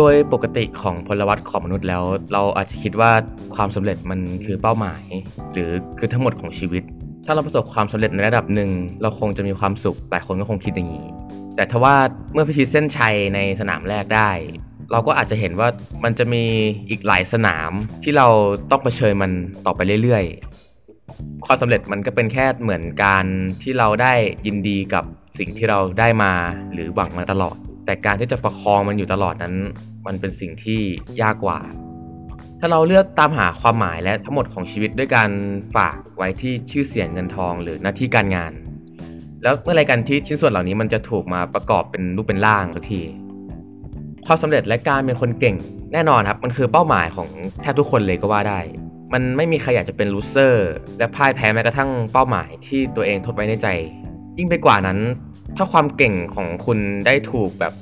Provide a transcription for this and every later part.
โดยปกติของพลวัตของมนุษย์แล้ว เราอาจจะคิดว่าความสำเร็จมันคือเป้าหมาย หรือคือทั้งหมดของชีวิต ถ้าเราประสบความสำเร็จในระดับหนึ่ง เราคงจะมีความสุขหลายคนก็คงคิดอย่างนี้ แต่ทว่าเมื่อพิชิตเส้นชัยในสนามแรกได้ เราก็อาจจะเห็นว่ามันจะมีอีกหลายสนามที่เราต้องเผชิญมันต่อไปเรื่อยๆ ความสำเร็จมันก็เป็นแค่เหมือนการที่เราได้ยินดีกับสิ่งที่เราได้มาหรือหวังมาตลอด แต่การที่จะประคองมันอยู่ตลอดนั้น มันเป็นสิ่งที่ยากกว่า ถ้าเราเลือกตามหาความหมายและทั้งหมดของชีวิตด้วยการฝากไว้ที่ชื่อเสียงเงินทองหรือหน้าที่การงาน แล้วเมื่อไรกันที่ชิ้นส่วนเหล่านี้มันจะถูกมาประกอบเป็นรูปเป็นร่างสักทีความสำเร็จและการเป็นคนเก่งแน่นอนครับมันคือเป้าหมายของแทบทุกคนเลยก็ว่าได้ มันไม่มีใครอยากจะเป็นลูเซอร์ และพ่ายแพ้แม้กระทั่งเป้าหมายที่ตัวเองทดไว้ในใจ ยิ่งไปกว่านั้น ถ้าความเก่งของคุณได้ถูกแบบ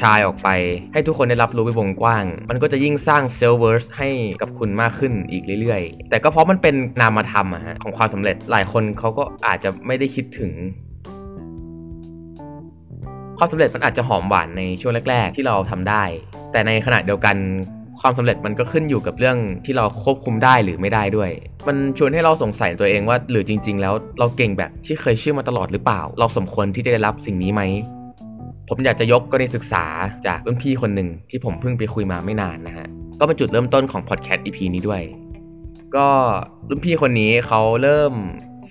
ชายออกไปให้ทุกคนได้รับรู้ไปวงกว้าง มันก็จะยิ่งสร้างเซลเวอร์สให้กับคุณมากขึ้นอีกเรื่อยๆ แต่ก็เพราะมันเป็นนามธรรมอะฮะของความสำเร็จหลายคนเขาก็อาจจะไม่ได้คิดถึง ความสำเร็จมันอาจจะหอมหวานในช่วงแรก ๆ ที่เราทำได้ แต่ในขณะเดียวกัน ความสำเร็จมันก็ขึ้นอยู่กับเรื่องที่เราควบคุมได้หรือไม่ได้ด้วย มันชวนให้เราสงสัยตัวเองว่า หรือจริง ๆ แล้วเราเก่งแบบที่เคยเชื่อมาตลอดหรือเปล่า เราสมควรที่จะได้รับสิ่งนี้ไหมผมอยากจะยกกรณีศึกษาจากรุ่นพี่คนหนึ่งที่ผมเพิ่งไปคุยมาไม่นานนะฮะ ก็เป็นจุดเริ่มต้นของพอดแคสต์ EP นี้ด้วย ก็รุ่นพี่คนนี้เขาเริ่ม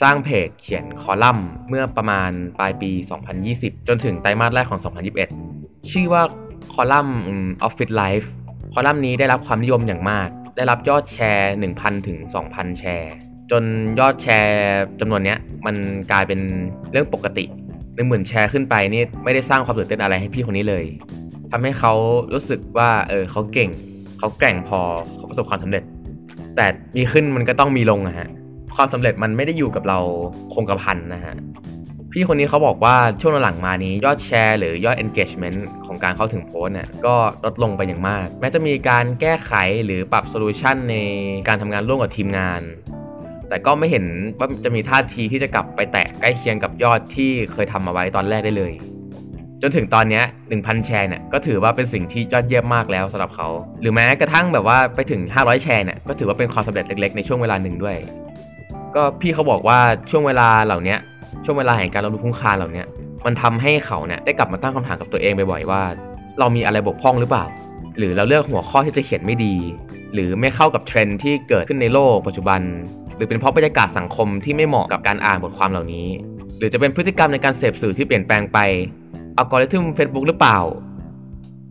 สร้างเพจเขียนคอลัมน์เมื่อประมาณปลายปี 2020 จนถึงไตรมาสแรกของ 2021 ชื่อว่าคอลัมน์ Office Life คอลัมน์นี้ได้รับความนิยมอย่างมาก ได้รับยอดแชร์ 1,000 ถึง 2,000 แชร์ จนยอดแชร์จำนวนนี้มันกลายเป็นเรื่องปกติหนึ่งหมื่นแชร์ขึ้นไปนี่ไม่ได้สร้างความตื่นเต้นอะไรให้พี่คนนี้เลยทำให้เขารู้สึกว่าเออเขาเก่ง เขาแกร่งพอเขาประสบความสำเร็จ แต่มีขึ้นมันก็ต้องมีลงอะฮะความสำเร็จมันไม่ได้อยู่กับเราคงกระพันนะฮะ พี่คนนี้เขาบอกว่าช่วงหลังมานี้ยอดแชร์หรือยอด engagement ของการเข้าถึงโพสเนี่ยก็ลดลงไปอย่างมาก แม้จะมีการแก้ไขหรือปรับโซลูชันในการทำงานร่วมกับทีมงาน แต่ก็ไม่เห็นว่าจะมีท่าทีที่จะกลับไปแตะใกล้เคียงกับยอดที่เคยทำมาไว้ตอนแรกได้เลย จนถึงตอนนี้1,000 แชร์เนี่ยก็ถือว่าเป็นสิ่งที่ยอดเยี่ยมมากแล้วสำหรับเขา หรือแม้กระทั่งแบบว่าไปถึง 500 แชร์เนี่ยก็ถือว่าเป็นความสำเร็จเล็กๆ ในช่วงเวลาหนึ่งด้วย ก็พี่เขาบอกว่าช่วงเวลาเหล่านี้ ช่วงเวลาแห่งการรับรู้คุ้มค่าเหล่านี้มันทำให้เขาเนี่ยได้กลับมาตั้งคำถามกับตัวเองบ่อยๆว่า เรามีอะไรบกพร่องหรือเปล่า หรือเราเลือกหัวข้อที่จะเขียนไม่ดี หรือไม่เข้ากับเทรนด์ที่เกิดขึ้นในโลกปัจจุบัน หรือเป็นเพราะบรรยากาศสังคมที่ไม่เหมาะกับการอ่านบทความเหล่านี้ หรือจะเป็นพฤติกรรมในการเสพสื่อที่เปลี่ยนแปลงไปอัลกอริทึม Facebook หรือเปล่า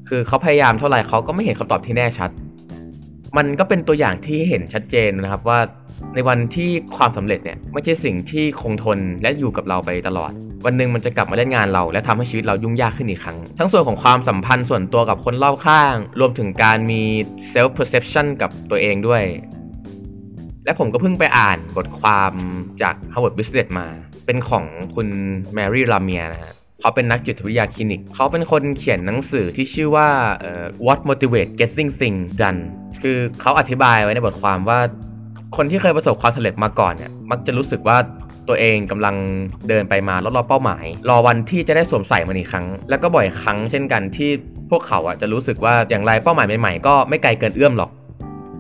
คือเขาพยายามเท่าไหร่เขาก็ไม่เห็นคำตอบที่แน่ชัด มันก็เป็นตัวอย่างที่เห็นชัดเจนนะครับว่า ในวันที่ความสำเร็จเนี่ยไม่ใช่สิ่งที่คงทนและอยู่กับเราไปตลอด วันหนึ่งมันจะกลับมาเล่นงานเรา และทำให้ชีวิตเรายุ่งยากขึ้นอีกครั้ง ทั้งส่วนของความสัมพันธ์ส่วนตัวกับคนรอบข้าง รวมถึงการมี self perception กับตัวเองด้วย และผมก็เพิ่งไปอ่านบทความจาก Harvard Business มา เป็นของคุณแมรี่ลาเมียนะฮะเขาเป็นนักจิตวิทยาคลินิก เขาเป็นคนเขียนหนังสือที่ชื่อว่า uh, What Motivate Getting Things Done คือเขาอธิบายไว้ในบทความว่า คนที่เคยประสบความสำเร็จมาก่อนเนี่ยมักจะรู้สึกว่าตัวเองกำลังเดินไปมารอบๆเป้าหมาย รอวันที่จะได้สวมใส่มันอีกครั้ง แล้วก็บ่อยครั้งเช่นกันที่พวกเขาอะจะรู้สึกว่าอย่างไรเป้าหมายใหม่ๆก็ไม่ไกลเกินเอื้อมหรอก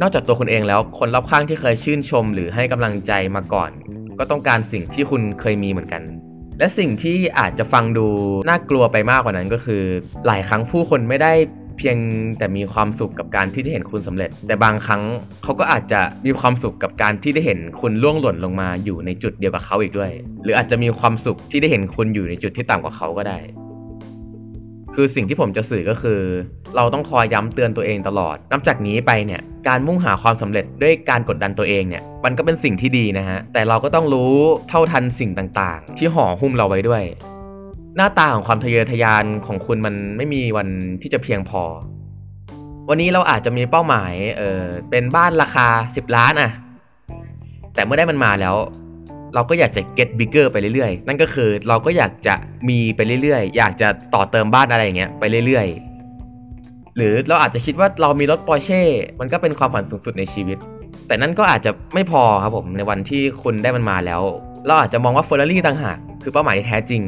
นอกจากตัวคุณเองแล้วคนรอบข้างที่เคยชื่นชม หรือให้กำลังใจมาก่อน ก็ต้องการสิ่งที่คุณเคยมีเหมือนกัน และสิ่งที่อาจจะฟังดูน่ากลัวไปมากกว่านั้นก็คือ หลายครั้งผู้คนไม่ได้ เพียงแต่มีความสุขกับการที่ได้เห็นคุณสำเร็จ แต่บางครั้งเขาก็อาจจะมีความสุขกับการที่ได้เห็นคุณล่วงหล่นลงมาอยู่ในจุดเดียวกับเขาอีกด้วย หรืออาจจะมีความสุขที่ได้เห็นคุณอยู่ในจุดที่ต่ำกว่าเขาก็ได้ คือสิ่งที่ผมจะสื่อก็คือ เราต้องคอยย้ำเตือนตัวเองตลอด นับจากนี้ไปเนี่ย การมุ่งหาความสำเร็จด้วยการกดดันตัวเองเนี่ย มันก็เป็นสิ่งที่ดีนะฮะ แต่เราก็ต้องรู้เท่าทันสิ่งต่างๆ ที่ห่อหุ้มเราไว้ด้วย หน้าตาของความทะเยอทะยานของคุณมันไม่มีวันที่จะเพียงพอ วันนี้เราอาจจะมีเป้าหมายเออเป็นบ้านราคา 10 ล้านอะแต่เมื่อได้มันมาแล้ว เราก็อยากจะ get bigger ไปเรื่อยๆ นั่นก็คือเราก็อยากจะมีไปเรื่อยๆ อยากจะต่อเติมบ้านอะไรอย่างเงี้ยไปเรื่อยๆ หรือเราอาจจะคิดว่าเรามีรถปอร์เช่ มันก็เป็นความฝันสูงสุดในชีวิต แต่นั่นก็อาจจะไม่พอครับผมในวันที่คุณได้มันมาแล้ว เราอาจจะมองว่าเฟอร์รารี่ต่างหากคือเป้าหมายแท้จริง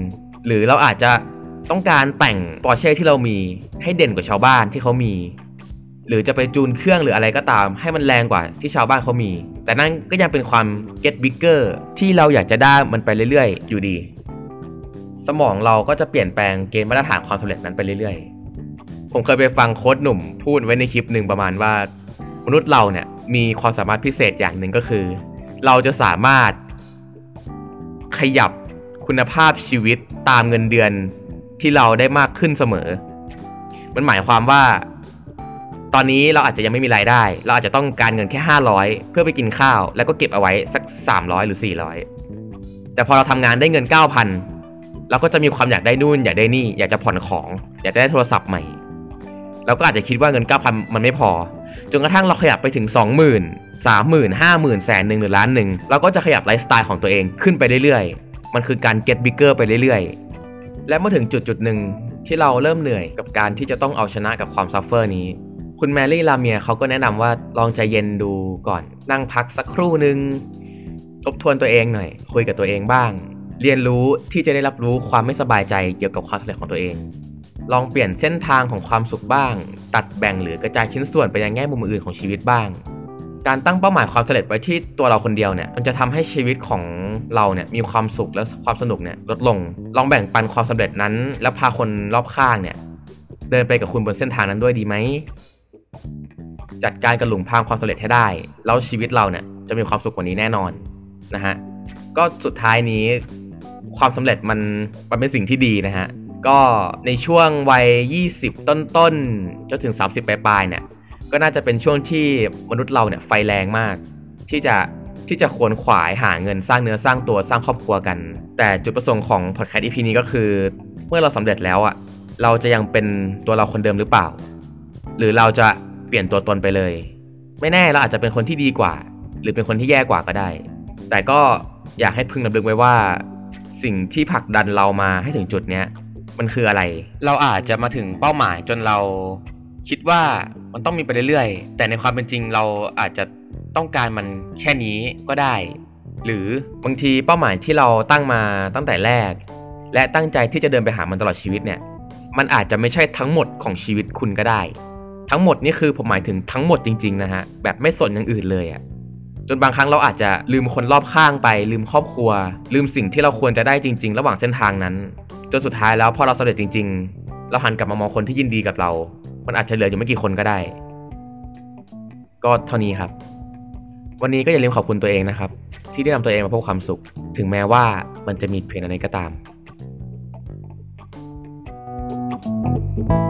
หรือเราอาจจะต้องการแต่งปอร์เช่ที่เรามีให้เด่นกว่าชาวบ้านที่เขามี หรือจะไปจูนเครื่องหรืออะไรก็ตาม ให้มันแรงกว่าที่ชาวบ้านเขามี แต่นั่นก็ยังเป็นความ get bigger ที่เราอยากจะได้มันไปเรื่อยๆ อยู่ดี สมองเราก็จะเปลี่ยนแปลงเกณฑ์มาตรฐานความสำเร็จนั้นไปเรื่อยๆ ผมเคยไปฟังโค้ชหนุ่มพูดไว้ในคลิปหนึ่งประมาณว่า มนุษย์เราเนี่ยมีความสามารถพิเศษอย่างหนึ่งก็คือ เราจะสามารถขยับคุณภาพชีวิต ตามเงินเดือนที่เราได้มากขึ้นเสมอ มันหมายความว่า ตอนนี้เราอาจจะยังไม่มีรายได้ เราอาจจะต้องการเงินแค่ 500 เพื่อไปกินข้าว แล้วก็เก็บเอาไว้สัก 300 หรือ 400 แต่พอเราทำงานได้เงิน 9,000 เราก็จะมีความอยากได้นู่นอยากได้นี่ อยากจะผ่อนของ อยากจะได้โทรศัพท์ใหม่ เราก็อาจจะคิดว่าเงิน 9,000 มันไม่พอ จนกระทั่งเราขยับไปถึง 20,000 30,000 50,000แสนหนึ่งหรือล้านหนึ่ง เราก็จะขยับไลฟ์สไตล์ของตัวเองขึ้นไปเรื่อยๆ มันคือการ get bigger ไปเรื่อยๆ และเมื่อถึงจุดจุดหนึ่งที่เราเริ่มเหนื่อยกับการที่จะต้องเอาชนะกับความ suffer นี้ คุณแมรี่ลาเมียเขาก็แนะนำว่าลองใจเย็นดูก่อน นั่งพักสักครู่หนึ่งทบทวนตัวเองหน่อย คุยกับตัวเองบ้าง เรียนรู้ที่จะได้รับรู้ความไม่สบายใจเกี่ยวกับความสำเร็จของตัวเอง ลองเปลี่ยนเส้นทางของความสุขบ้าง ตัดแบ่งหรือกระจายชิ้นส่วนไปยังแง่มุมอื่นของชีวิตบ้าง การตั้งเป้าหมายความสำเร็จไว้ที่ตัวเราคนเดียวเนี่ยมันจะทำให้ชีวิตของเราเนี่ยมีความสุขและความสนุกเนี่ยลดลงลองแบ่งปันความสำเร็จนั้น แล้วพาคนรอบข้างเนี่ยเดินไปกับคุณบนเส้นทางนั้นด้วยดีไหมจัดการกับหลุมพรางความสำเร็จให้ได้ แล้วชีวิตเราเนี่ยจะมีความสุขกว่านี้แน่นอนนะฮะก็สุดท้ายนี้ความสำเร็จมันมันเป็นสิ่งที่ดีนะฮะก็ในช่วงวัย 20 ต้นๆจนถึง 30 ปลายๆเนี่ย ก็น่าจะเป็นช่วงที่มนุษย์เราเนี่ยไฟแรงมาก ที่จะที่จะขวนขวายหาเงินสร้างเนื้อสร้างตัวสร้างครอบครัวกัน แต่จุดประสงค์ของพอดแคสต์ EP นี้ก็คือ เมื่อเราสำเร็จแล้วอะเราจะยังเป็นตัวเราคนเดิมหรือเปล่า หรือเราจะเปลี่ยนตัวตนไปเลย ไม่แน่เราอาจจะเป็นคนที่ดีกว่า หรือเป็นคนที่แย่กว่าก็ได้ แต่ก็อยากให้พึงระลึกไว้ว่า สิ่งที่ผลักดันเรามาให้ถึงจุดเนี้ยมันคืออะไร เราอาจจะมาถึงเป้าหมายจนเราคิดว่า มันต้องมีไปเรื่อยๆ แต่ในความเป็นจริงเราอาจจะต้องการมันแค่นี้ก็ได้ หรือบางทีเป้าหมายที่เราตั้งมาตั้งแต่แรก และตั้งใจที่จะเดินไปหามันตลอดชีวิตเนี่ย มันอาจจะไม่ใช่ทั้งหมดของชีวิตคุณก็ได้ ทั้งหมดนี่คือผมหมายถึงทั้งหมดจริง ๆ นะฮะ แบบไม่สนอย่างอื่นเลยอะจนบางครั้งเราอาจจะลืมคนรอบข้างไป ลืมครอบครัว ลืมสิ่งที่เราควรจะได้จริง ๆ ระหว่างเส้นทางนั้น จนสุดท้ายแล้วพอเราสำเร็จจริง ๆ เราหันกลับมามองคนที่ยินดีกับเรา มันอาจจะเหลืออยู่ไม่กี่คนก็ได้ ก็เท่านี้ครับ วันนี้ก็อย่าลืมขอบคุณตัวเองนะครับ ที่ได้นำตัวเองมาพบความสุข ถึงแม้ว่ามันจะมีเพียงอะไรก็ตาม thank you